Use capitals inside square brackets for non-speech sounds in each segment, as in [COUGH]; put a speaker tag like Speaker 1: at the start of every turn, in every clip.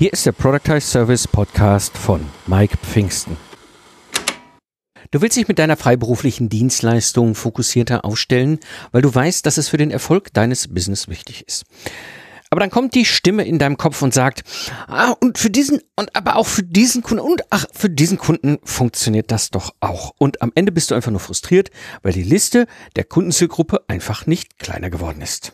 Speaker 1: Hier ist der Productize Service Podcast von Mike Pfingsten. Du willst dich mit deiner freiberuflichen Dienstleistung fokussierter aufstellen, weil du weißt, dass es für den Erfolg deines Business wichtig ist. Aber dann kommt die Stimme in deinem Kopf und sagt, ah, und für diesen, und aber auch für diesen Kunden, und ach, für diesen Kunden funktioniert das doch auch. Und am Ende bist du einfach nur frustriert, weil die Liste der Kundenzielgruppe einfach nicht kleiner geworden ist.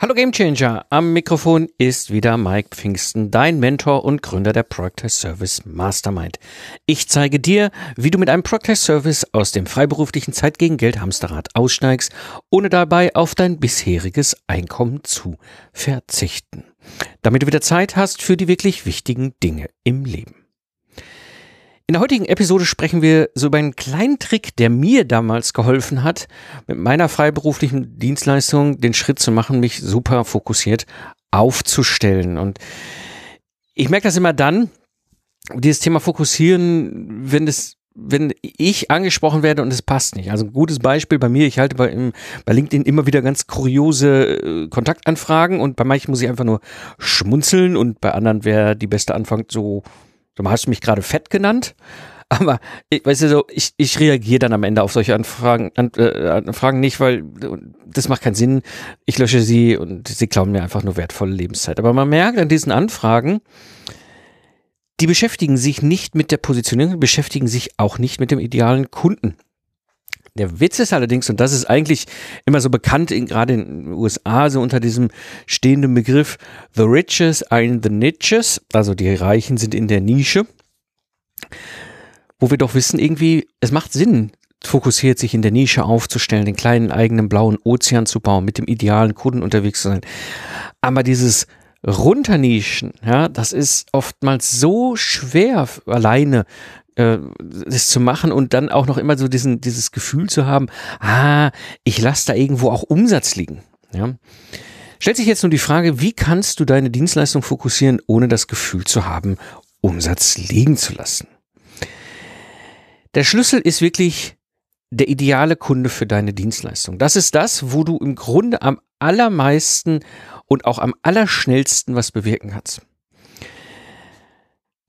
Speaker 1: Hallo Gamechanger, am Mikrofon ist wieder Mike Pfingsten, dein Mentor und Gründer der Project Service Mastermind. Ich zeige dir, wie du mit einem Project Service aus dem freiberuflichen Zeit gegen Geld Hamsterrad aussteigst, ohne dabei auf dein bisheriges Einkommen zu verzichten. Damit du wieder Zeit hast für die wirklich wichtigen Dinge im Leben. In der heutigen Episode sprechen wir so über einen kleinen Trick, der mir damals geholfen hat, mit meiner freiberuflichen Dienstleistung den Schritt zu machen, mich super fokussiert aufzustellen. Und ich merke das immer dann, dieses Thema fokussieren, wenn es wenn ich angesprochen werde und es passt nicht. Also ein gutes Beispiel bei mir, ich halte bei, bei LinkedIn immer wieder ganz kuriose äh, Kontaktanfragen und bei manchen muss ich einfach nur schmunzeln und bei anderen wäre die beste Anfang so Du hast mich gerade fett genannt, [LAUGHS] aber ich, weißt du so, ich, ich reagiere dann am Ende auf solche Anfragen, an, äh, Anfragen nicht, weil das macht keinen Sinn. Ich lösche sie und sie klauen mir einfach nur wertvolle Lebenszeit. Aber man merkt an diesen Anfragen, die beschäftigen sich nicht mit der Positionierung, beschäftigen sich auch nicht mit dem idealen Kunden. Der Witz ist allerdings, und das ist eigentlich immer so bekannt, in, gerade in den USA, so unter diesem stehenden Begriff, The Riches are in the Niches, also die Reichen sind in der Nische, wo wir doch wissen, irgendwie, es macht Sinn, fokussiert sich in der Nische aufzustellen, den kleinen eigenen blauen Ozean zu bauen, mit dem idealen Kunden unterwegs zu sein. Aber dieses Runternischen, ja, das ist oftmals so schwer alleine äh, das zu machen und dann auch noch immer so diesen, dieses Gefühl zu haben, ah, ich lasse da irgendwo auch Umsatz liegen. Ja. Stellt sich jetzt nur die Frage, wie kannst du deine Dienstleistung fokussieren, ohne das Gefühl zu haben, Umsatz liegen zu lassen? Der Schlüssel ist wirklich der ideale Kunde für deine Dienstleistung. Das ist das, wo du im Grunde am allermeisten und auch am allerschnellsten was bewirken kannst.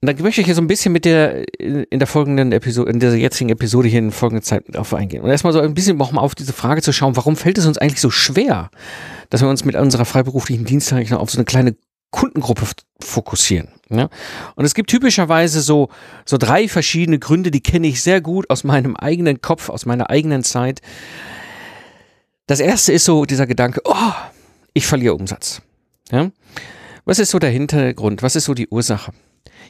Speaker 1: Dann möchte ich hier so ein bisschen mit der, in der folgenden Episode, in dieser jetzigen Episode hier in folgender Zeit auf eingehen. Und erstmal so ein bisschen auch mal auf diese Frage zu schauen, warum fällt es uns eigentlich so schwer, dass wir uns mit unserer freiberuflichen Dienstleistung auf so eine kleine Kundengruppe fokussieren. Ja? Und es gibt typischerweise so, so drei verschiedene Gründe, die kenne ich sehr gut aus meinem eigenen Kopf, aus meiner eigenen Zeit. Das erste ist so dieser Gedanke, oh, ich verliere Umsatz. Ja? Was ist so der Hintergrund? Was ist so die Ursache?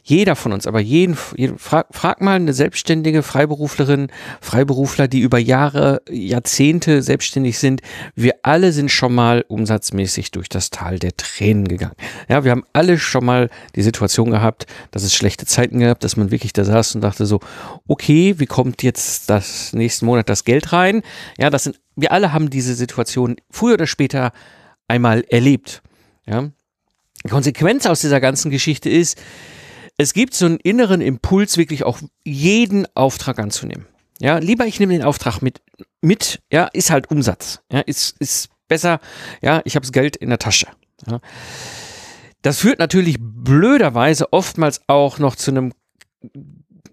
Speaker 1: Jeder von uns, aber jeden, jeden frag, frag mal eine selbstständige Freiberuflerin, Freiberufler, die über Jahre, Jahrzehnte selbstständig sind. Wir alle sind schon mal umsatzmäßig durch das Tal der Tränen gegangen. Ja, wir haben alle schon mal die Situation gehabt, dass es schlechte Zeiten gab, dass man wirklich da saß und dachte so, okay, wie kommt jetzt das nächsten Monat das Geld rein? Ja, das sind, wir alle haben diese Situation früher oder später einmal erlebt. Ja. Die Konsequenz aus dieser ganzen Geschichte ist, es gibt so einen inneren Impuls, wirklich auch jeden Auftrag anzunehmen. Ja, lieber ich nehme den Auftrag mit, mit, ja, ist halt Umsatz. Ja, ist, ist besser, ja, ich habe das Geld in der Tasche. Ja. Das führt natürlich blöderweise oftmals auch noch zu einem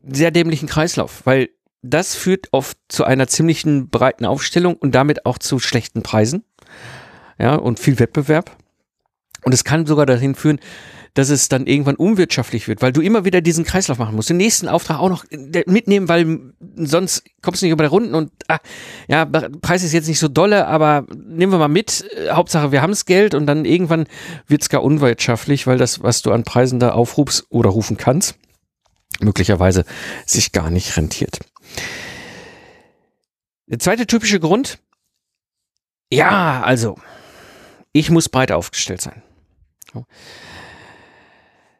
Speaker 1: sehr dämlichen Kreislauf, weil das führt oft zu einer ziemlichen breiten Aufstellung und damit auch zu schlechten Preisen. Ja, und viel Wettbewerb. Und es kann sogar dahin führen, dass es dann irgendwann unwirtschaftlich wird, weil du immer wieder diesen Kreislauf machen musst. Den nächsten Auftrag auch noch mitnehmen, weil sonst kommst du nicht über der Runden und ah, ja, Preis ist jetzt nicht so dolle, aber nehmen wir mal mit. Hauptsache, wir haben das Geld und dann irgendwann wird es gar unwirtschaftlich, weil das, was du an Preisen da aufrufst oder rufen kannst, möglicherweise sich gar nicht rentiert. Der zweite typische Grund, ja, also, ich muss breit aufgestellt sein.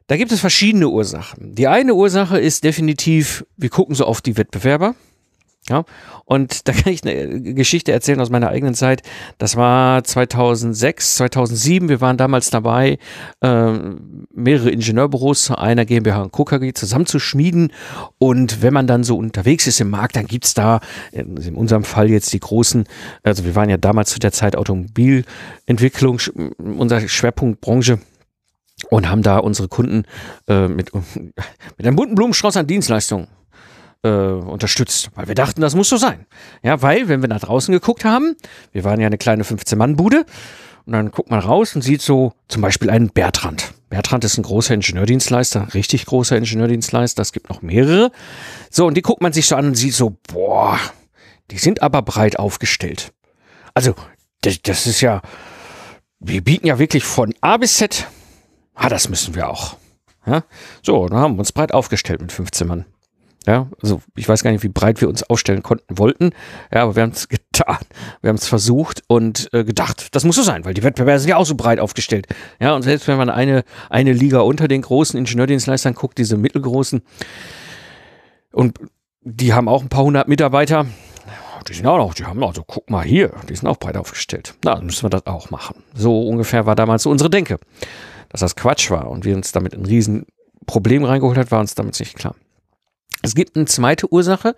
Speaker 1: Da gibt es verschiedene Ursachen. Die eine Ursache ist definitiv, wir gucken so auf die Wettbewerber. Ja, und da kann ich eine Geschichte erzählen aus meiner eigenen Zeit. Das war 2006, 2007. Wir waren damals dabei, äh, mehrere Ingenieurbüros zu einer GmbH und Co. KG zusammenzuschmieden. Und wenn man dann so unterwegs ist im Markt, dann gibt's da, in unserem Fall jetzt die großen, also wir waren ja damals zu der Zeit Automobilentwicklung, unser Schwerpunktbranche und haben da unsere Kunden äh, mit, mit einem bunten Blumenstrauß an Dienstleistungen äh, unterstützt, weil wir dachten, das muss so sein. Ja, weil, wenn wir nach draußen geguckt haben, wir waren ja eine kleine 15-Mann-Bude, und dann guckt man raus und sieht so zum Beispiel einen Bertrand. Bertrand ist ein großer Ingenieurdienstleister, richtig großer Ingenieurdienstleister, es gibt noch mehrere. So, und die guckt man sich so an und sieht so, boah, die sind aber breit aufgestellt. Also, das, das ist ja, wir bieten ja wirklich von A bis Z. Ah, das müssen wir auch. Ja? So, dann haben wir uns breit aufgestellt mit 15 Mann. Ja, also ich weiß gar nicht, wie breit wir uns aufstellen konnten, wollten. Ja, aber wir haben es [LAUGHS] getan. Wir haben es versucht und äh, gedacht, das muss so sein, weil die Wettbewerber sind ja auch so breit aufgestellt. Ja, und selbst wenn man eine, eine Liga unter den großen Ingenieurdienstleistern guckt, diese mittelgroßen, und die haben auch ein paar hundert Mitarbeiter, die sind auch noch, die haben also, guck mal hier, die sind auch breit aufgestellt. Na, dann müssen wir das auch machen. So ungefähr war damals so unsere Denke. Dass das Quatsch war und wir uns damit ein Riesenproblem reingeholt hat, war uns damit nicht klar. Es gibt eine zweite Ursache,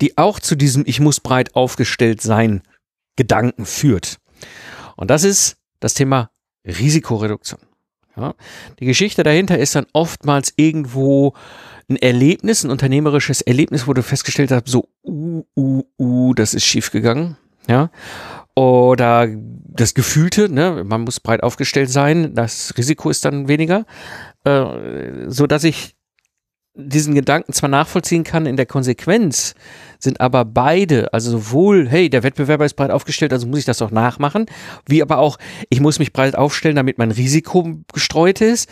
Speaker 1: die auch zu diesem Ich muss breit aufgestellt sein Gedanken führt. Und das ist das Thema Risikoreduktion. Ja, die Geschichte dahinter ist dann oftmals irgendwo ein Erlebnis, ein unternehmerisches Erlebnis, wo du festgestellt hast, so, uh, uh, uh, das ist schiefgegangen. Ja, oder das Gefühlte, ne, man muss breit aufgestellt sein, das Risiko ist dann weniger, äh, so dass ich diesen Gedanken zwar nachvollziehen kann, in der Konsequenz sind aber beide, also sowohl, hey, der Wettbewerber ist breit aufgestellt, also muss ich das auch nachmachen, wie aber auch, ich muss mich breit aufstellen, damit mein Risiko gestreut ist,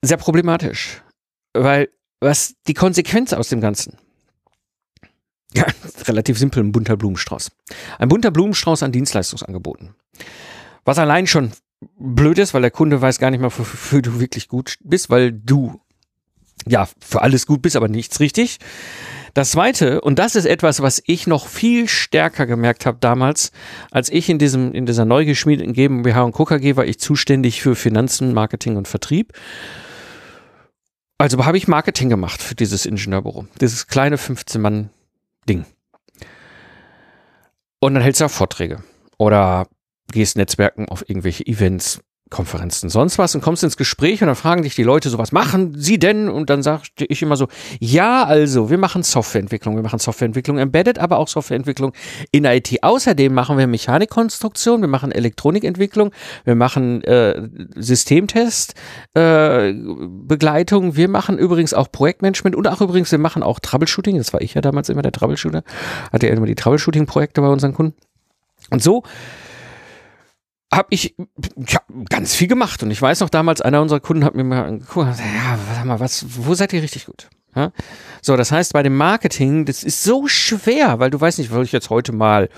Speaker 1: sehr problematisch. Weil was die Konsequenz aus dem Ganzen? Ja, relativ simpel, ein bunter Blumenstrauß. Ein bunter Blumenstrauß an Dienstleistungsangeboten. Was allein schon blöd ist, weil der Kunde weiß gar nicht mehr, wofür du wirklich gut bist, weil du ja, für alles gut bist, aber nichts richtig. Das zweite, und das ist etwas, was ich noch viel stärker gemerkt habe damals, als ich in diesem, in dieser neu geschmiedeten GmbH und KKG war ich zuständig für Finanzen, Marketing und Vertrieb. Also habe ich Marketing gemacht für dieses Ingenieurbüro. Dieses kleine 15-Mann-Ding. Und dann hältst du auch Vorträge. Oder gehst Netzwerken auf irgendwelche Events, Konferenzen, sonst was und kommst ins Gespräch und dann fragen dich die Leute so, was machen sie denn? Und dann sage ich immer so, ja, also, wir machen Softwareentwicklung, wir machen Softwareentwicklung embedded, aber auch Softwareentwicklung in IT. Außerdem machen wir Mechanikkonstruktion, wir machen Elektronikentwicklung, wir machen äh, Systemtest, äh, wir machen übrigens auch Projektmanagement und auch übrigens, wir machen auch Troubleshooting, das war ich ja damals immer der Troubleshooter, hatte ja immer die Troubleshooting-Projekte bei unseren Kunden. Und so habe ich ja, ganz viel gemacht. Und ich weiß noch damals, einer unserer Kunden hat mir mal geguckt, ja, sag mal, was, wo seid ihr richtig gut? Ja? So, das heißt, bei dem Marketing, das ist so schwer, weil du weißt nicht, soll ich jetzt heute mal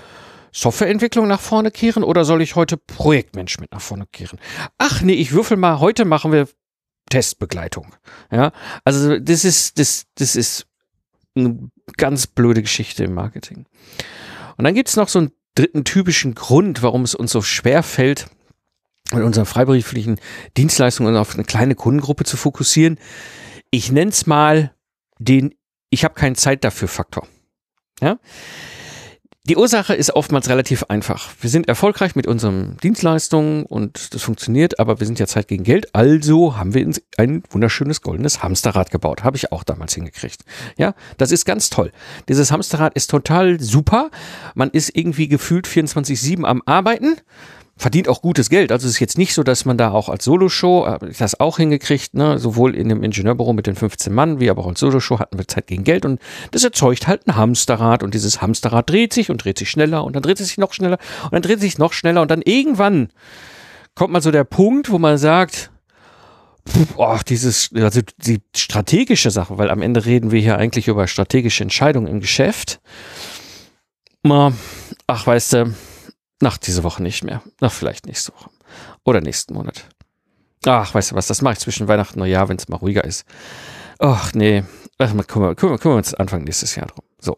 Speaker 1: Softwareentwicklung nach vorne kehren oder soll ich heute Projektmanagement nach vorne kehren? Ach nee, ich würfel mal, heute machen wir Testbegleitung. Ja, also das ist, das, das ist eine ganz blöde Geschichte im Marketing. Und dann gibt's noch so ein dritten typischen Grund, warum es uns so schwer fällt, mit unseren freiberuflichen Dienstleistungen auf eine kleine Kundengruppe zu fokussieren. Ich nenne es mal den Ich habe keine Zeit dafür Faktor. Ja? Die Ursache ist oftmals relativ einfach. Wir sind erfolgreich mit unseren Dienstleistungen und das funktioniert, aber wir sind ja Zeit gegen Geld. Also haben wir uns ein wunderschönes goldenes Hamsterrad gebaut. Habe ich auch damals hingekriegt. Ja, das ist ganz toll. Dieses Hamsterrad ist total super. Man ist irgendwie gefühlt 24-7 am Arbeiten verdient auch gutes Geld. Also es ist jetzt nicht so, dass man da auch als Soloshow äh, das auch hingekriegt, ne? sowohl in dem Ingenieurbüro mit den 15 Mann, wie aber auch als Soloshow hatten wir Zeit gegen Geld und das erzeugt halt ein Hamsterrad und dieses Hamsterrad dreht sich und dreht sich schneller und dann dreht es sich noch schneller und dann dreht es sich noch schneller und dann irgendwann kommt mal so der Punkt, wo man sagt, oh, dieses, also die strategische Sache, weil am Ende reden wir hier eigentlich über strategische Entscheidungen im Geschäft. Ach, weißt du, nach diese Woche nicht mehr. Nach vielleicht nächste Woche. Oder nächsten Monat. Ach, weißt du was, das mache ich zwischen Weihnachten und Neujahr, wenn es mal ruhiger ist. Ach, nee. Ach, kümmern, kümmern, kümmern wir uns Anfang nächstes Jahr drum. So.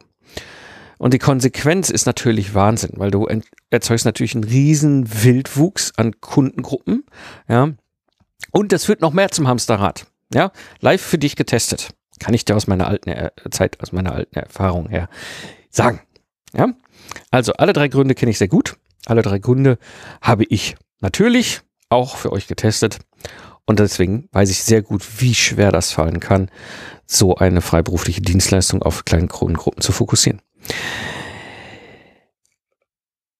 Speaker 1: Und die Konsequenz ist natürlich Wahnsinn, weil du erzeugst natürlich einen riesen Wildwuchs an Kundengruppen, ja. Und das führt noch mehr zum Hamsterrad, ja. Live für dich getestet. Kann ich dir aus meiner alten Zeit, aus meiner alten Erfahrung her sagen, ja. Also alle drei Gründe kenne ich sehr gut. Alle drei Gründe habe ich natürlich auch für euch getestet. Und deswegen weiß ich sehr gut, wie schwer das fallen kann, so eine freiberufliche Dienstleistung auf kleinen Kundengruppen zu fokussieren.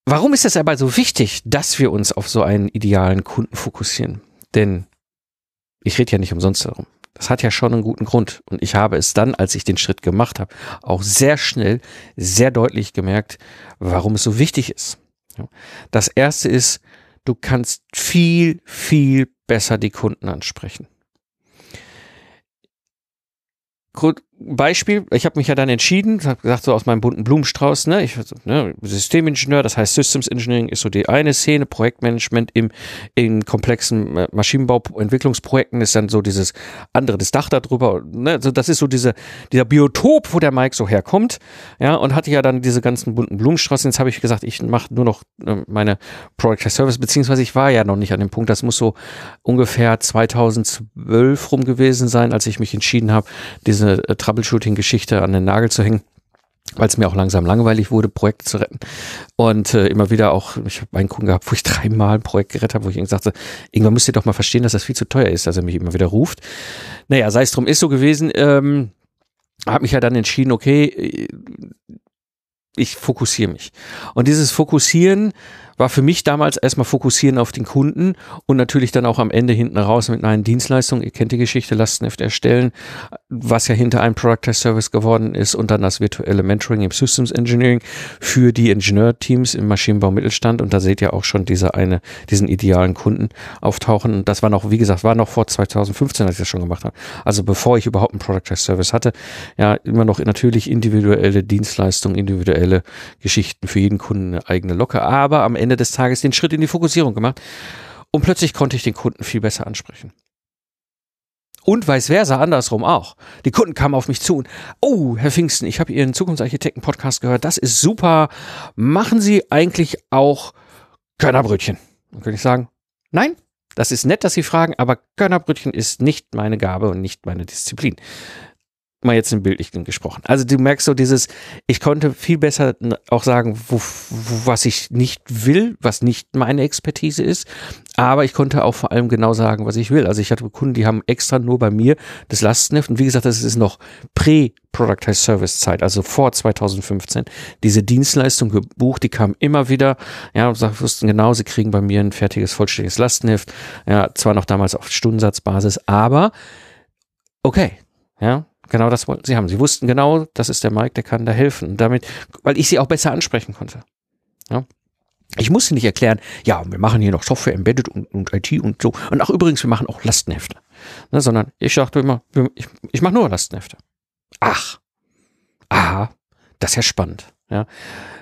Speaker 1: Warum ist es aber so wichtig, dass wir uns auf so einen idealen Kunden fokussieren? Denn ich rede ja nicht umsonst darum. Das hat ja schon einen guten Grund. Und ich habe es dann, als ich den Schritt gemacht habe, auch sehr schnell, sehr deutlich gemerkt, warum es so wichtig ist. Das erste ist, du kannst viel, viel besser die Kunden ansprechen. Beispiel, ich habe mich ja dann entschieden, habe gesagt, so aus meinem bunten Blumenstrauß, ne, ich ne, Systemingenieur, das heißt Systems Engineering ist so die eine Szene, Projektmanagement im in komplexen äh, Maschinenbau-Entwicklungsprojekten ist dann so dieses andere, das Dach darüber, ne, also das ist so diese, dieser Biotop, wo der Mike so herkommt, ja, und hatte ja dann diese ganzen bunten Blumenstrauß, jetzt habe ich gesagt, ich mache nur noch äh, meine Product Service, beziehungsweise ich war ja noch nicht an dem Punkt, das muss so ungefähr 2012 rum gewesen sein, als ich mich entschieden habe, diese äh, Troubleshooting-Geschichte an den Nagel zu hängen weil es mir auch langsam langweilig wurde, Projekte zu retten. Und äh, immer wieder auch, ich habe einen Kunden gehabt, wo ich [LAUGHS] dreimal ein Projekt gerettet habe, wo ich ihm sagte, irgendwann müsst ihr doch mal verstehen, dass das viel zu teuer ist, dass er mich immer wieder ruft. Naja, sei es drum, ist so gewesen. Ähm, habe mich ja dann entschieden, okay, äh, ich fokussiere mich. Und dieses Fokussieren war für mich damals erstmal fokussieren auf den Kunden und natürlich dann auch am Ende hinten raus mit einer Dienstleistung. Ihr kennt die Geschichte, Lastenheft erstellen, was ja hinter einem Product Service geworden ist und dann das virtuelle Mentoring im Systems Engineering für die Ingenieurteams im Maschinenbau Mittelstand. Und da seht ihr auch schon diese eine, diesen idealen Kunden auftauchen. Und das war noch, wie gesagt, war noch vor 2015, als ich das schon gemacht habe. Also bevor ich überhaupt einen Product Service hatte. Ja, immer noch natürlich individuelle Dienstleistungen, individuelle Geschichten für jeden Kunden eine eigene Locke. Aber am Ende des Tages den Schritt in die Fokussierung gemacht und plötzlich konnte ich den Kunden viel besser ansprechen. Und vice versa, andersrum auch. Die Kunden kamen auf mich zu und, oh, Herr Pfingsten, ich habe Ihren Zukunftsarchitekten-Podcast gehört, das ist super. Machen Sie eigentlich auch Körnerbrötchen? Dann könnte ich sagen, nein, das ist nett, dass Sie fragen, aber Körnerbrötchen ist nicht meine Gabe und nicht meine Disziplin mal jetzt im Bildlichen gesprochen. Also du merkst so dieses, ich konnte viel besser auch sagen, wo, wo, was ich nicht will, was nicht meine Expertise ist, aber ich konnte auch vor allem genau sagen, was ich will. Also ich hatte Kunden, die haben extra nur bei mir das Lastenheft und wie gesagt, das ist noch Prä-Productized Service Zeit, also vor 2015, diese Dienstleistung gebucht, die kam immer wieder, ja, wussten genau, sie kriegen bei mir ein fertiges, vollständiges Lastenheft, ja, zwar noch damals auf Stundensatzbasis, aber okay, ja, Genau das wollten sie haben. Sie wussten genau, das ist der Mike, der kann da helfen. Und damit, weil ich sie auch besser ansprechen konnte. Ja. Ich musste nicht erklären, ja, wir machen hier noch Software Embedded und, und IT und so. Und auch übrigens, wir machen auch Lastenhefte. Ne, sondern ich dachte immer, ich, ich mache nur Lastenhefte. Ach, aha, das ist ja spannend. Ja.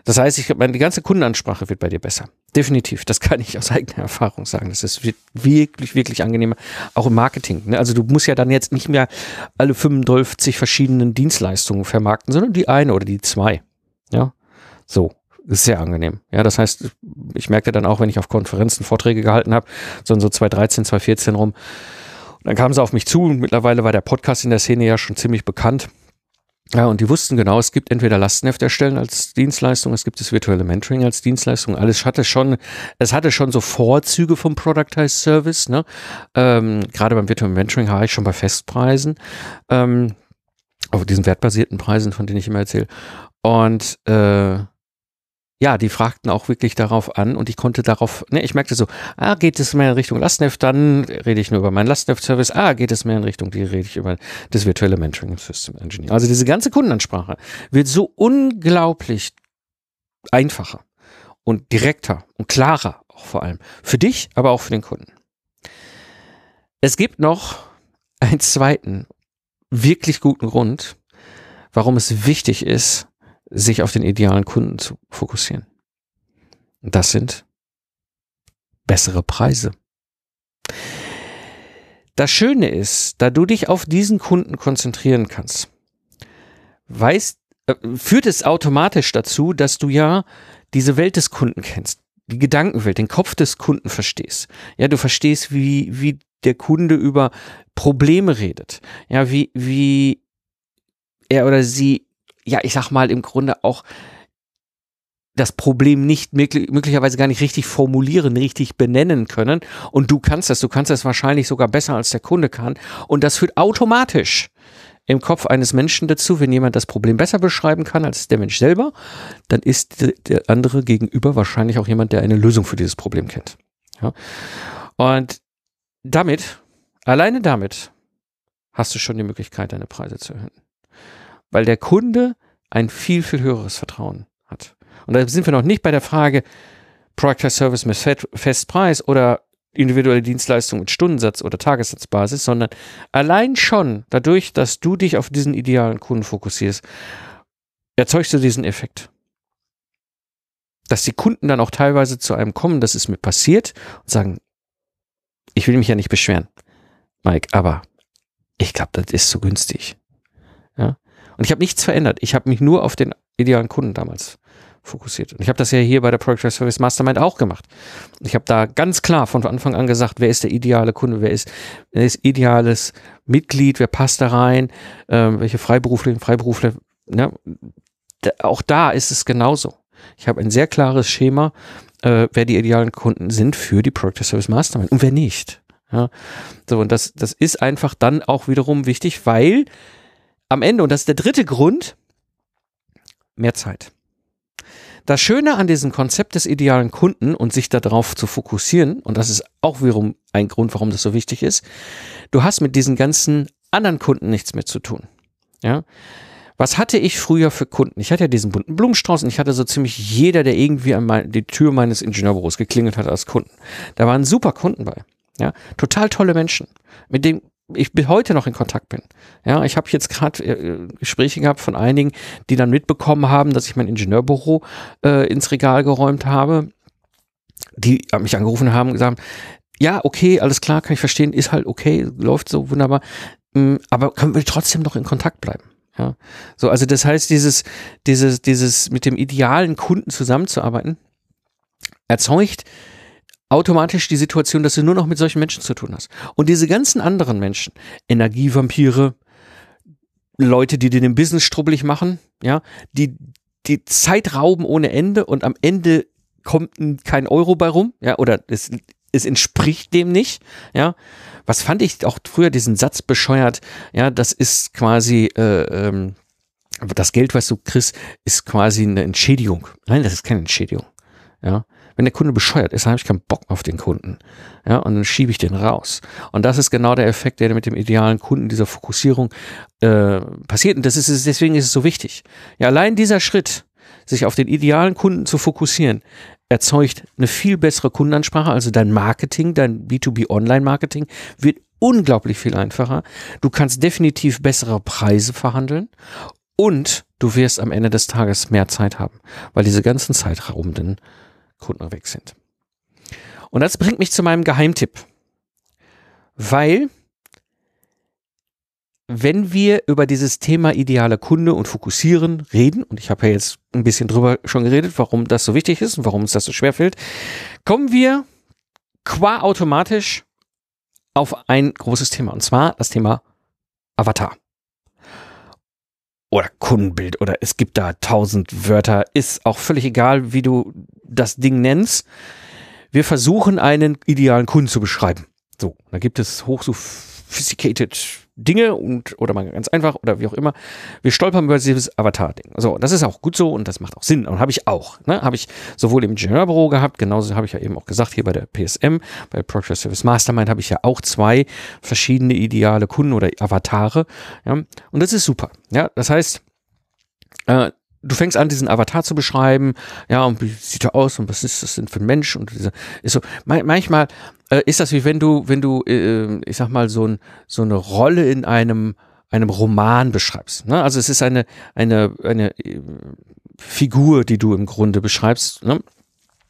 Speaker 1: Das heißt, ich meine, die ganze Kundenansprache wird bei dir besser. Definitiv. Das kann ich aus eigener Erfahrung sagen. Das ist wirklich, wirklich angenehmer. Auch im Marketing. Ne? Also du musst ja dann jetzt nicht mehr alle 55 verschiedenen Dienstleistungen vermarkten, sondern die eine oder die zwei. Ja. So. Ist sehr angenehm. Ja, das heißt, ich merkte dann auch, wenn ich auf Konferenzen Vorträge gehalten habe, so in so 2013, 2014 rum, dann kamen sie auf mich zu und mittlerweile war der Podcast in der Szene ja schon ziemlich bekannt. Ja, und die wussten genau, es gibt entweder Lastenheft erstellen als Dienstleistung, es gibt das virtuelle Mentoring als Dienstleistung. Alles hatte schon, es hatte schon so Vorzüge vom Productized Service. Ne? Ähm, gerade beim virtuellen Mentoring habe ich schon bei Festpreisen, ähm, auf diesen wertbasierten Preisen, von denen ich immer erzähle. Und äh, ja, die fragten auch wirklich darauf an und ich konnte darauf, ne, ich merkte so, ah, geht es mehr in Richtung Lastneft, dann rede ich nur über meinen Lastneft-Service, ah, geht es mehr in Richtung, die rede ich über das virtuelle Mentoring System Engineering. Also diese ganze Kundenansprache wird so unglaublich einfacher und direkter und klarer auch vor allem. Für dich, aber auch für den Kunden. Es gibt noch einen zweiten wirklich guten Grund, warum es wichtig ist, sich auf den idealen Kunden zu fokussieren. Das sind bessere Preise. Das Schöne ist, da du dich auf diesen Kunden konzentrieren kannst, weißt, äh, führt es automatisch dazu, dass du ja diese Welt des Kunden kennst, die Gedankenwelt, den Kopf des Kunden verstehst. Ja, du verstehst, wie, wie der Kunde über Probleme redet. Ja, wie, wie er oder sie, ja, ich sag mal, im Grunde auch das Problem nicht möglicherweise gar nicht richtig formulieren, richtig benennen können. Und du kannst das, du kannst das wahrscheinlich sogar besser als der Kunde kann. Und das führt automatisch im Kopf eines Menschen dazu, wenn jemand das Problem besser beschreiben kann als der Mensch selber, dann ist der andere gegenüber wahrscheinlich auch jemand, der eine Lösung für dieses Problem kennt. Ja? Und damit, alleine damit, hast du schon die Möglichkeit, deine Preise zu erhöhen. Weil der Kunde ein viel, viel höheres Vertrauen hat. Und da sind wir noch nicht bei der Frage Product Service mit Festpreis oder individuelle Dienstleistung mit Stundensatz oder Tagessatzbasis, sondern allein schon dadurch, dass du dich auf diesen idealen Kunden fokussierst, erzeugst du diesen Effekt. Dass die Kunden dann auch teilweise zu einem kommen, das ist mir passiert und sagen, ich will mich ja nicht beschweren, Mike, aber ich glaube, das ist zu günstig. Und ich habe nichts verändert. Ich habe mich nur auf den idealen Kunden damals fokussiert. Und ich habe das ja hier bei der Project Service Mastermind auch gemacht. Ich habe da ganz klar von Anfang an gesagt, wer ist der ideale Kunde, wer ist, wer ist ideales Mitglied, wer passt da rein, äh, welche Freiberufler, Freiberufler. Ne? Da, auch da ist es genauso. Ich habe ein sehr klares Schema, äh, wer die idealen Kunden sind für die Project Service Mastermind und wer nicht. Ja? So, und das, das ist einfach dann auch wiederum wichtig, weil am Ende, und das ist der dritte Grund, mehr Zeit. Das Schöne an diesem Konzept des idealen Kunden und sich darauf zu fokussieren, und das ist auch wiederum ein Grund, warum das so wichtig ist, du hast mit diesen ganzen anderen Kunden nichts mehr zu tun. Ja. Was hatte ich früher für Kunden? Ich hatte ja diesen bunten Blumenstrauß und ich hatte so ziemlich jeder, der irgendwie an die Tür meines Ingenieurbüros geklingelt hat als Kunden. Da waren super Kunden bei. Ja, total tolle Menschen, mit denen ich bis heute noch in Kontakt bin. Ja, ich habe jetzt gerade äh, Gespräche gehabt von einigen, die dann mitbekommen haben, dass ich mein Ingenieurbüro äh, ins Regal geräumt habe. Die mich angerufen haben und gesagt, ja, okay, alles klar, kann ich verstehen, ist halt okay, läuft so wunderbar, mm, aber können wir trotzdem noch in Kontakt bleiben? Ja, so, also das heißt, dieses, dieses, dieses mit dem idealen Kunden zusammenzuarbeiten, erzeugt automatisch die Situation, dass du nur noch mit solchen Menschen zu tun hast. Und diese ganzen anderen Menschen, Energievampire, Leute, die dir den Business strubbelig machen, ja, die, die Zeit rauben ohne Ende und am Ende kommt kein Euro bei rum, ja, oder es, es entspricht dem nicht, ja. Was fand ich auch früher diesen Satz bescheuert, ja, das ist quasi, äh, ähm, das Geld, was du kriegst, ist quasi eine Entschädigung. Nein, das ist keine Entschädigung, ja. Wenn der Kunde bescheuert ist, habe ich keinen Bock auf den Kunden. Ja, und dann schiebe ich den raus. Und das ist genau der Effekt, der mit dem idealen Kunden, dieser Fokussierung äh, passiert. Und das ist deswegen ist es so wichtig. Ja, allein dieser Schritt, sich auf den idealen Kunden zu fokussieren, erzeugt eine viel bessere Kundenansprache. Also dein Marketing, dein B2B Online-Marketing wird unglaublich viel einfacher. Du kannst definitiv bessere Preise verhandeln und du wirst am Ende des Tages mehr Zeit haben, weil diese ganzen zeitraubenden Kunden weg sind. Und das bringt mich zu meinem Geheimtipp. Weil, wenn wir über dieses Thema ideale Kunde und Fokussieren reden, und ich habe ja jetzt ein bisschen drüber schon geredet, warum das so wichtig ist und warum uns das so schwer fällt, kommen wir qua automatisch auf ein großes Thema, und zwar das Thema Avatar oder Kundenbild oder es gibt da tausend Wörter, ist auch völlig egal, wie du das Ding nennst. Wir versuchen einen idealen Kunden zu beschreiben. So, da gibt es hoch sophisticated Dinge und oder mal ganz einfach oder wie auch immer. Wir stolpern über dieses Avatar-Ding. So, das ist auch gut so und das macht auch Sinn und habe ich auch. Ne? Habe ich sowohl im Ingenieurbüro gehabt, genauso habe ich ja eben auch gesagt hier bei der PSM, bei Project Service Mastermind habe ich ja auch zwei verschiedene ideale Kunden oder Avatare. Ja? Und das ist super. Ja, das heißt, äh, du fängst an, diesen Avatar zu beschreiben, ja, und wie sieht er aus und was ist das denn für ein Mensch und diese, ist so, manchmal äh, ist das wie wenn du, wenn du, äh, ich sag mal, so, ein, so eine Rolle in einem, einem Roman beschreibst. Ne? Also es ist eine, eine, eine äh, Figur, die du im Grunde beschreibst. Ne?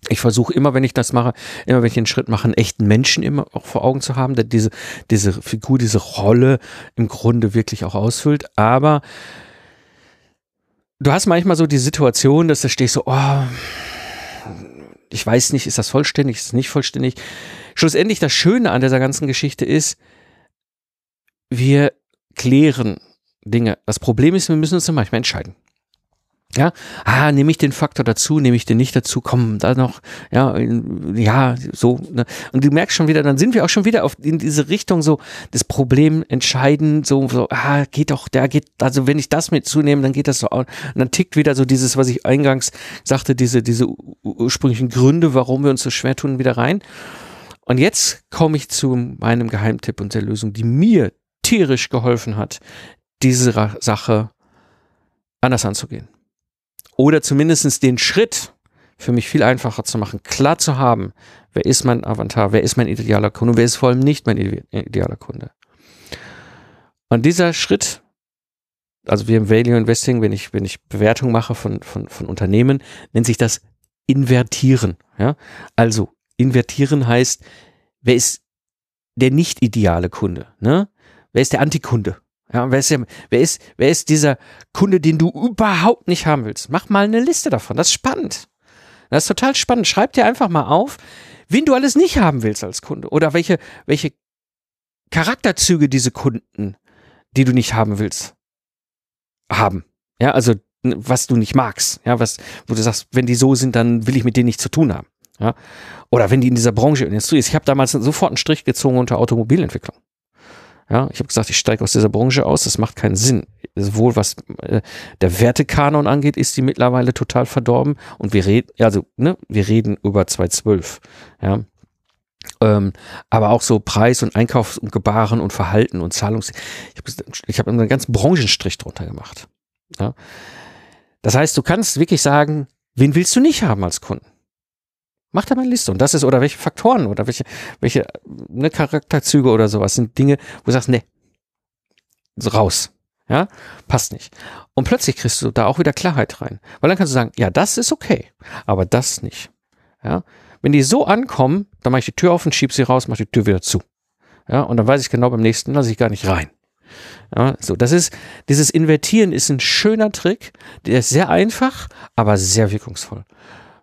Speaker 1: Ich versuche immer, wenn ich das mache, immer wenn ich einen Schritt mache, einen echten Menschen immer auch vor Augen zu haben, der diese, diese Figur, diese Rolle im Grunde wirklich auch ausfüllt. Aber du hast manchmal so die Situation, dass du stehst so, oh, ich weiß nicht, ist das vollständig, ist es nicht vollständig. Schlussendlich das Schöne an dieser ganzen Geschichte ist, wir klären Dinge. Das Problem ist, wir müssen uns dann manchmal entscheiden. Ja, ah, nehme ich den Faktor dazu, nehme ich den nicht dazu, komm, da noch, ja, ja, so. Ne? Und du merkst schon wieder, dann sind wir auch schon wieder auf in diese Richtung so das Problem entscheiden, so, so, ah, geht doch, der geht, also wenn ich das mit zunehme, dann geht das so. Und dann tickt wieder so dieses, was ich eingangs sagte, diese, diese ursprünglichen Gründe, warum wir uns so schwer tun, wieder rein. Und jetzt komme ich zu meinem Geheimtipp und der Lösung, die mir tierisch geholfen hat, diese Sache anders anzugehen oder zumindest den Schritt für mich viel einfacher zu machen, klar zu haben, wer ist mein Avatar, wer ist mein idealer Kunde, wer ist vor allem nicht mein idealer Kunde. Und dieser Schritt, also wir im Value Investing, wenn ich, wenn ich Bewertung mache von, von, von Unternehmen, nennt sich das Invertieren. Ja? Also, invertieren heißt, wer ist der nicht ideale Kunde? Ne? Wer ist der Antikunde? Ja, wer ist, wer, ist, wer ist dieser Kunde, den du überhaupt nicht haben willst? Mach mal eine Liste davon. Das ist spannend. Das ist total spannend. Schreib dir einfach mal auf, wen du alles nicht haben willst als Kunde oder welche, welche Charakterzüge diese Kunden, die du nicht haben willst, haben. Ja, also was du nicht magst. Ja, was, wo du sagst, wenn die so sind, dann will ich mit denen nichts zu tun haben. Ja, oder wenn die in dieser Branche Industrie ist. Ich habe damals sofort einen Strich gezogen unter Automobilentwicklung. Ja, ich habe gesagt, ich steige aus dieser Branche aus, das macht keinen Sinn. Sowohl was äh, der Wertekanon angeht, ist die mittlerweile total verdorben und wir reden, also, ne, wir reden über 212. Ja. Ähm, aber auch so Preis und Einkaufs- und Gebaren und Verhalten und Zahlungs. Ich habe hab einen ganzen Branchenstrich drunter gemacht. Ja. Das heißt, du kannst wirklich sagen, wen willst du nicht haben als Kunden? Mach da mal eine Liste. Und das ist, oder welche Faktoren oder welche, welche ne, Charakterzüge oder sowas sind Dinge, wo du sagst, ne, so raus. Ja, passt nicht. Und plötzlich kriegst du da auch wieder Klarheit rein. Weil dann kannst du sagen, ja, das ist okay, aber das nicht. Ja, wenn die so ankommen, dann mache ich die Tür auf und schieb sie raus, mache die Tür wieder zu. Ja, und dann weiß ich genau beim nächsten, lasse ich gar nicht rein. Ja, so, das ist, dieses Invertieren ist ein schöner Trick, der ist sehr einfach, aber sehr wirkungsvoll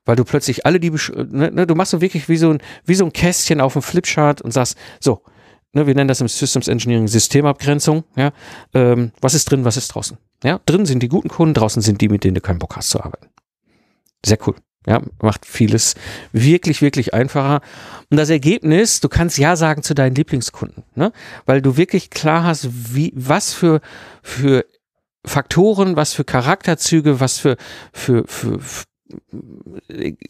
Speaker 1: weil du plötzlich alle die, ne, ne, du machst so wirklich wie so ein, wie so ein Kästchen auf dem Flipchart und sagst, so, ne, wir nennen das im Systems Engineering Systemabgrenzung, ja, ähm, was ist drin, was ist draußen, ja, drin sind die guten Kunden, draußen sind die, mit denen du keinen Bock hast zu arbeiten. Sehr cool. Ja, macht vieles wirklich, wirklich einfacher. Und das Ergebnis, du kannst Ja sagen zu deinen Lieblingskunden, ne? weil du wirklich klar hast, wie, was für, für Faktoren, was für Charakterzüge, was für, für, für, für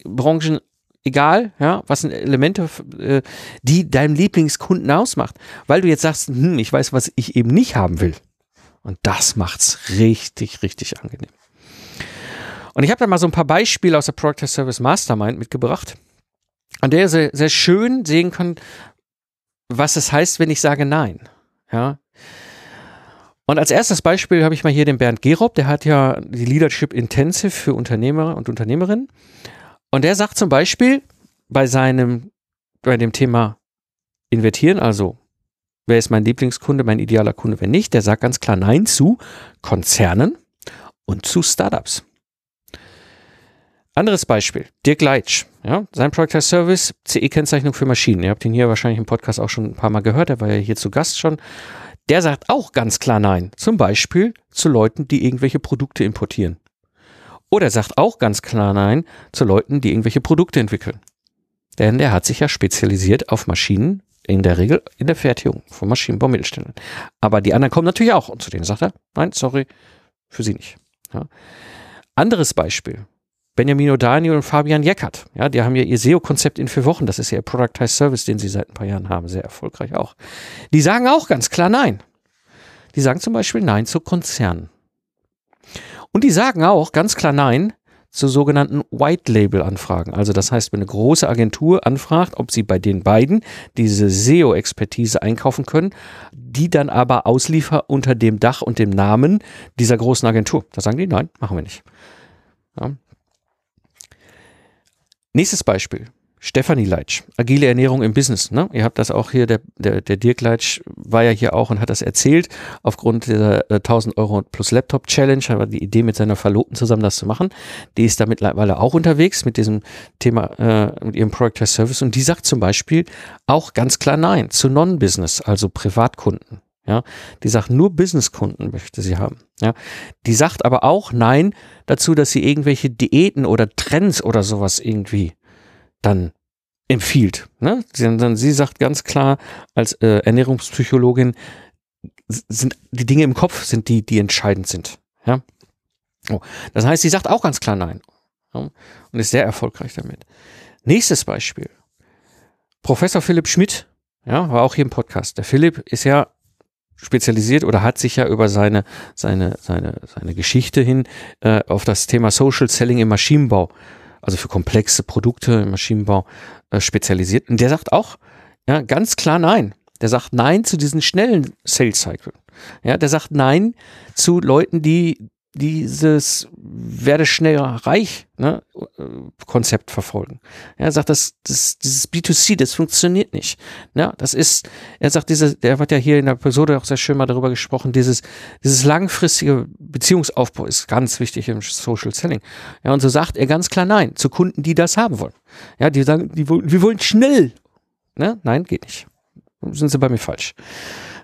Speaker 1: Branchen egal, ja, was sind Elemente, äh, die deinem Lieblingskunden ausmacht, weil du jetzt sagst, hm, ich weiß, was ich eben nicht haben will. Und das macht's richtig, richtig angenehm. Und ich habe da mal so ein paar Beispiele aus der Product Service Mastermind mitgebracht, an der ihr sehr, sehr schön sehen könnt, was es heißt, wenn ich sage Nein. Ja, und als erstes Beispiel habe ich mal hier den Bernd Gerob, der hat ja die Leadership Intensive für Unternehmer und Unternehmerinnen. Und der sagt zum Beispiel bei seinem, bei dem Thema Invertieren, also wer ist mein Lieblingskunde, mein idealer Kunde, wenn nicht, der sagt ganz klar Nein zu Konzernen und zu Startups. Anderes Beispiel, Dirk Leitsch, ja, sein Product as Service, CE-Kennzeichnung für Maschinen. Ihr habt ihn hier wahrscheinlich im Podcast auch schon ein paar Mal gehört, er war ja hier zu Gast schon der sagt auch ganz klar Nein. Zum Beispiel zu Leuten, die irgendwelche Produkte importieren. Oder er sagt auch ganz klar Nein zu Leuten, die irgendwelche Produkte entwickeln. Denn der hat sich ja spezialisiert auf Maschinen, in der Regel in der Fertigung von Maschinenbaumittelständen. Aber die anderen kommen natürlich auch. Und zu denen sagt er, nein, sorry, für sie nicht. Ja. Anderes Beispiel. Benjamin O'Daniel und Fabian Jeckert. Ja, die haben ja ihr SEO-Konzept in vier Wochen. Das ist ja ihr Productized Service, den sie seit ein paar Jahren haben. Sehr erfolgreich auch. Die sagen auch ganz klar Nein. Die sagen zum Beispiel Nein zu Konzernen. Und die sagen auch ganz klar Nein zu sogenannten White Label Anfragen. Also das heißt, wenn eine große Agentur anfragt, ob sie bei den beiden diese SEO-Expertise einkaufen können, die dann aber ausliefern unter dem Dach und dem Namen dieser großen Agentur. Da sagen die, nein, machen wir nicht. Ja, Nächstes Beispiel. Stefanie Leitsch, agile Ernährung im Business. Ne? Ihr habt das auch hier, der, der, der Dirk Leitsch war ja hier auch und hat das erzählt, aufgrund der äh, 1000 Euro plus Laptop Challenge, aber die Idee mit seiner Verlobten zusammen das zu machen. Die ist da mittlerweile auch unterwegs mit diesem Thema, äh, mit ihrem Project Service und die sagt zum Beispiel auch ganz klar Nein zu Non-Business, also Privatkunden. Ja, die sagt nur Businesskunden möchte sie haben. Ja, die sagt aber auch Nein dazu, dass sie irgendwelche Diäten oder Trends oder sowas irgendwie dann empfiehlt. Ne? Sie, sie sagt ganz klar als äh, Ernährungspsychologin, sind die Dinge im Kopf sind die, die entscheidend sind. Ja? Oh, das heißt, sie sagt auch ganz klar Nein ja? und ist sehr erfolgreich damit. Nächstes Beispiel. Professor Philipp Schmidt, ja, war auch hier im Podcast. Der Philipp ist ja spezialisiert oder hat sich ja über seine, seine, seine, seine Geschichte hin äh, auf das Thema Social Selling im Maschinenbau also für komplexe Produkte im Maschinenbau äh, spezialisiert. Und der sagt auch, ja, ganz klar nein. Der sagt nein zu diesen schnellen Sales Cycle. Ja, der sagt nein zu Leuten, die dieses werde schnell reich ne, Konzept verfolgen. Er sagt, das, das, dieses B2C, das funktioniert nicht. Ja, das ist, er sagt, diese, der hat ja hier in der Episode auch sehr schön mal darüber gesprochen, dieses, dieses langfristige Beziehungsaufbau ist ganz wichtig im Social Selling. Ja, und so sagt er ganz klar Nein zu Kunden, die das haben wollen. Ja, die sagen, die, wir wollen schnell. Ne? Nein, geht nicht. Sind sie bei mir falsch.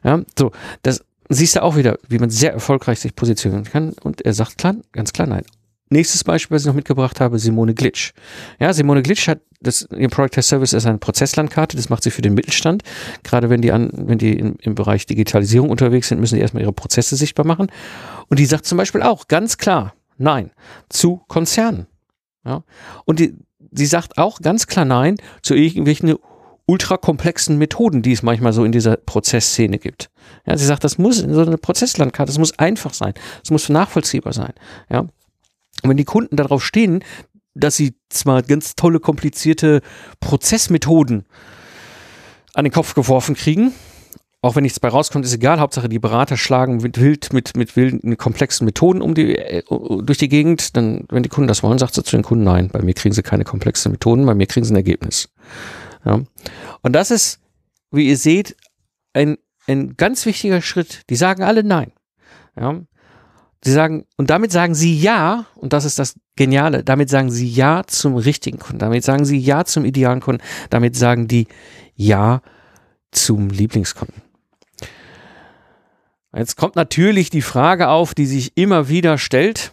Speaker 1: Ja, so, das, siehst du auch wieder, wie man sehr erfolgreich sich positionieren kann. Und er sagt klar, ganz klar nein. Nächstes Beispiel, was ich noch mitgebracht habe, Simone Glitsch. Ja, Simone Glitsch hat das, ihr Product Test Service ist eine Prozesslandkarte, das macht sie für den Mittelstand. Gerade wenn die an, wenn die in, im Bereich Digitalisierung unterwegs sind, müssen die erstmal ihre Prozesse sichtbar machen. Und die sagt zum Beispiel auch ganz klar Nein zu Konzernen. Ja. Und die, sie sagt auch ganz klar Nein zu irgendwelchen ultrakomplexen Methoden, die es manchmal so in dieser Prozessszene gibt. Ja, sie sagt, das muss in so eine Prozesslandkarte, das muss einfach sein, das muss nachvollziehbar sein. Ja. Und wenn die Kunden darauf stehen, dass sie zwar ganz tolle, komplizierte Prozessmethoden an den Kopf geworfen kriegen, auch wenn nichts bei rauskommt, ist egal. Hauptsache die Berater schlagen mit wild, mit, mit wilden, komplexen Methoden um die, äh, durch die Gegend. Dann, wenn die Kunden das wollen, sagt sie zu den Kunden, nein, bei mir kriegen sie keine komplexen Methoden, bei mir kriegen sie ein Ergebnis. Ja. Und das ist, wie ihr seht, ein, ein ganz wichtiger Schritt. Die sagen alle Nein. Ja. Sie sagen, und damit sagen sie Ja, und das ist das Geniale, damit sagen sie Ja zum richtigen Kunden, damit sagen sie Ja zum idealen Kunden, damit sagen die Ja zum Lieblingskunden. Jetzt kommt natürlich die Frage auf, die sich immer wieder stellt.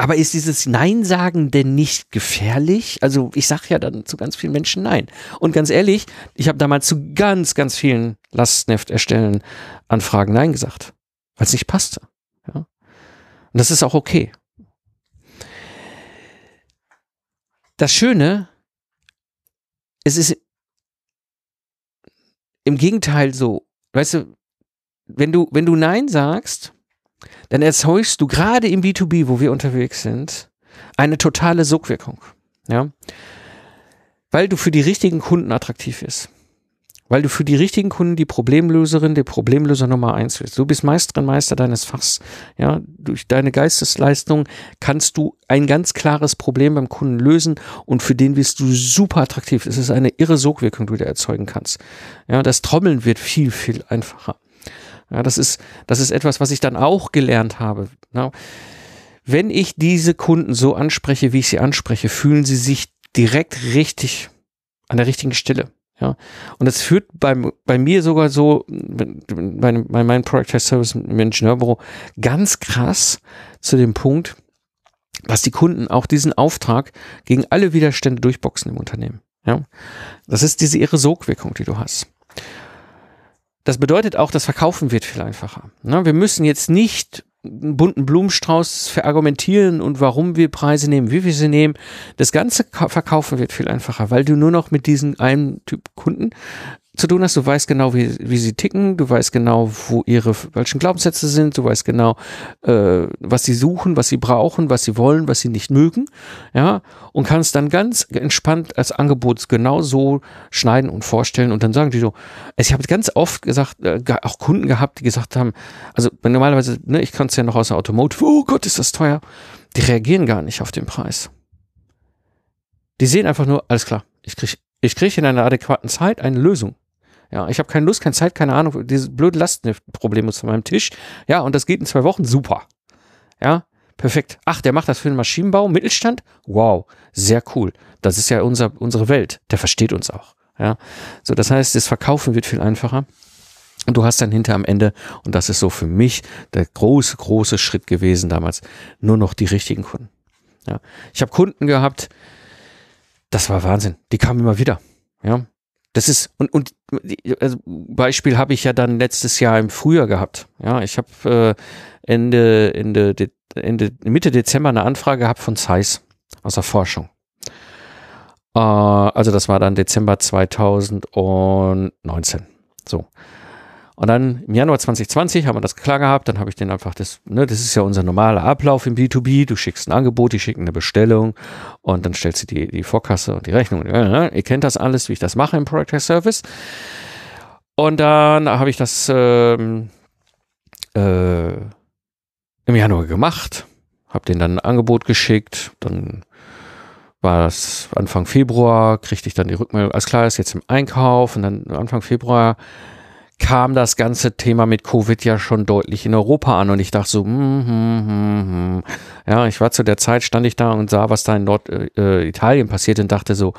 Speaker 1: Aber ist dieses Nein sagen denn nicht gefährlich? Also ich sage ja dann zu ganz vielen Menschen Nein. Und ganz ehrlich, ich habe damals zu ganz, ganz vielen Lastneft erstellen Anfragen Nein gesagt, weil es nicht passte. Ja? Und das ist auch okay. Das Schöne, es ist im Gegenteil so, weißt du, wenn du, wenn du Nein sagst, dann erzeugst du gerade im B2B, wo wir unterwegs sind, eine totale Sogwirkung. Ja? Weil du für die richtigen Kunden attraktiv bist. Weil du für die richtigen Kunden die Problemlöserin, der Problemlöser Nummer eins bist. Du bist Meisterin, Meister deines Fachs. Ja, durch deine Geistesleistung kannst du ein ganz klares Problem beim Kunden lösen und für den bist du super attraktiv. Es ist eine irre Sogwirkung, die du erzeugen kannst. Ja, das Trommeln wird viel, viel einfacher. Ja, das ist, das ist etwas, was ich dann auch gelernt habe. Ja, wenn ich diese Kunden so anspreche, wie ich sie anspreche, fühlen sie sich direkt richtig an der richtigen Stelle. Ja, und das führt beim, bei mir sogar so, bei, bei meinem Product Service im Ingenieurbüro ganz krass zu dem Punkt, dass die Kunden auch diesen Auftrag gegen alle Widerstände durchboxen im Unternehmen. Ja, das ist diese irre Sogwirkung, die du hast. Das bedeutet auch, das Verkaufen wird viel einfacher. Ne? Wir müssen jetzt nicht einen bunten Blumenstrauß verargumentieren und warum wir Preise nehmen, wie wir sie nehmen. Das ganze Verkaufen wird viel einfacher, weil du nur noch mit diesen einen Typ Kunden zu tun hast. Du weißt genau, wie, wie sie ticken, du weißt genau, wo ihre, welchen Glaubenssätze sind, du weißt genau, äh, was sie suchen, was sie brauchen, was sie wollen, was sie nicht mögen, ja, und kannst dann ganz entspannt als Angebot genau so schneiden und vorstellen und dann sagen die so, also ich habe ganz oft gesagt, äh, auch Kunden gehabt, die gesagt haben, also normalerweise, ne, ich kann es ja noch aus der Automotive, oh Gott, ist das teuer, die reagieren gar nicht auf den Preis. Die sehen einfach nur, alles klar, ich kriege Ich kriege in einer adäquaten Zeit eine Lösung. Ja, ich habe keine Lust, keine Zeit, keine Ahnung, dieses blöde Lastenproblem ist von meinem Tisch. Ja, und das geht in zwei Wochen super. Ja, perfekt. Ach, der macht das für den Maschinenbau, Mittelstand? Wow, sehr cool. Das ist ja unser, unsere Welt. Der versteht uns auch. Ja, so, das heißt, das Verkaufen wird viel einfacher. Und du hast dann hinter am Ende, und das ist so für mich der große, große Schritt gewesen damals, nur noch die richtigen Kunden. Ja. Ich habe Kunden gehabt, das war Wahnsinn. Die kamen immer wieder. Ja. Das ist, und, und also Beispiel habe ich ja dann letztes Jahr im Frühjahr gehabt. Ja, ich habe äh, Ende, Ende, Ende, Mitte Dezember eine Anfrage gehabt von Zeiss aus der Forschung. Äh, also das war dann Dezember 2019. So. Und dann im Januar 2020 haben wir das klar gehabt, dann habe ich den einfach, das, ne, das ist ja unser normaler Ablauf im B2B, du schickst ein Angebot, die schicken eine Bestellung und dann stellst du die, die Vorkasse und die Rechnung. Ihr kennt das alles, wie ich das mache im Product Service. Und dann habe ich das ähm, äh, im Januar gemacht, habe denen dann ein Angebot geschickt, dann war das Anfang Februar, kriegte ich dann die Rückmeldung, alles klar, ist jetzt im Einkauf und dann Anfang Februar kam das ganze Thema mit Covid ja schon deutlich in Europa an und ich dachte so, hm, hm, hm, hm. ja, ich war zu der Zeit, stand ich da und sah, was da in Norditalien äh, passiert und dachte so,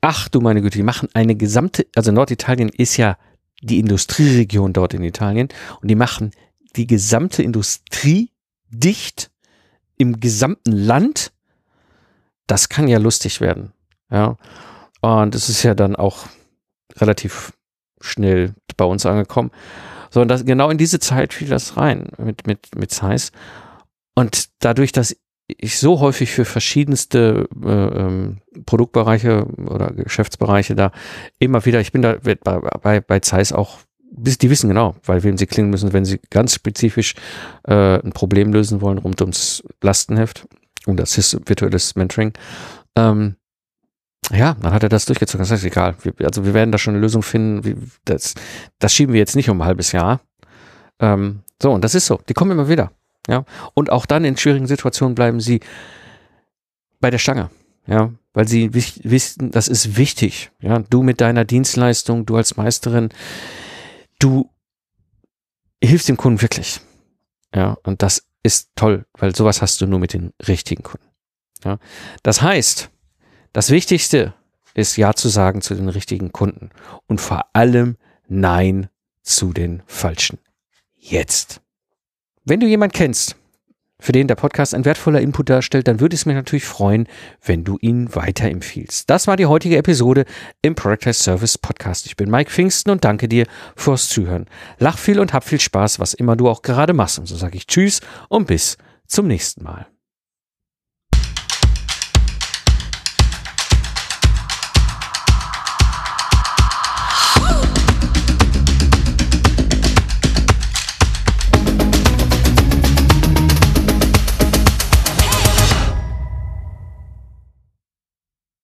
Speaker 1: ach du meine Güte, die machen eine gesamte, also Norditalien ist ja die Industrieregion dort in Italien und die machen die gesamte Industrie dicht im gesamten Land. Das kann ja lustig werden, ja. Und es ist ja dann auch relativ schnell bei uns angekommen. So, und das, genau in diese Zeit fiel das rein mit, mit, mit Zeiss. Und dadurch, dass ich so häufig für verschiedenste äh, ähm, Produktbereiche oder Geschäftsbereiche da immer wieder, ich bin da bei, bei, bei Zeiss auch, die wissen genau, weil wem sie klingen müssen, wenn sie ganz spezifisch äh, ein Problem lösen wollen rund ums Lastenheft und das virtuelles Mentoring. Ähm, ja, dann hat er das durchgezogen. Das heißt, egal. Wir, also wir werden da schon eine Lösung finden. Das, das schieben wir jetzt nicht um ein halbes Jahr. Ähm, so, und das ist so. Die kommen immer wieder. Ja. Und auch dann in schwierigen Situationen bleiben sie bei der Stange. Ja. Weil sie wissen, das ist wichtig. Ja. Du mit deiner Dienstleistung, du als Meisterin, du hilfst dem Kunden wirklich. Ja. Und das ist toll, weil sowas hast du nur mit den richtigen Kunden. Ja. Das heißt, das Wichtigste ist Ja zu sagen zu den richtigen Kunden und vor allem Nein zu den falschen. Jetzt. Wenn du jemand kennst, für den der Podcast ein wertvoller Input darstellt, dann würde es mich natürlich freuen, wenn du ihn weiterempfiehlst. Das war die heutige Episode im Product Service Podcast. Ich bin Mike Pfingsten und danke dir fürs Zuhören. Lach viel und hab viel Spaß, was immer du auch gerade machst. Und so sage ich Tschüss und bis zum nächsten Mal.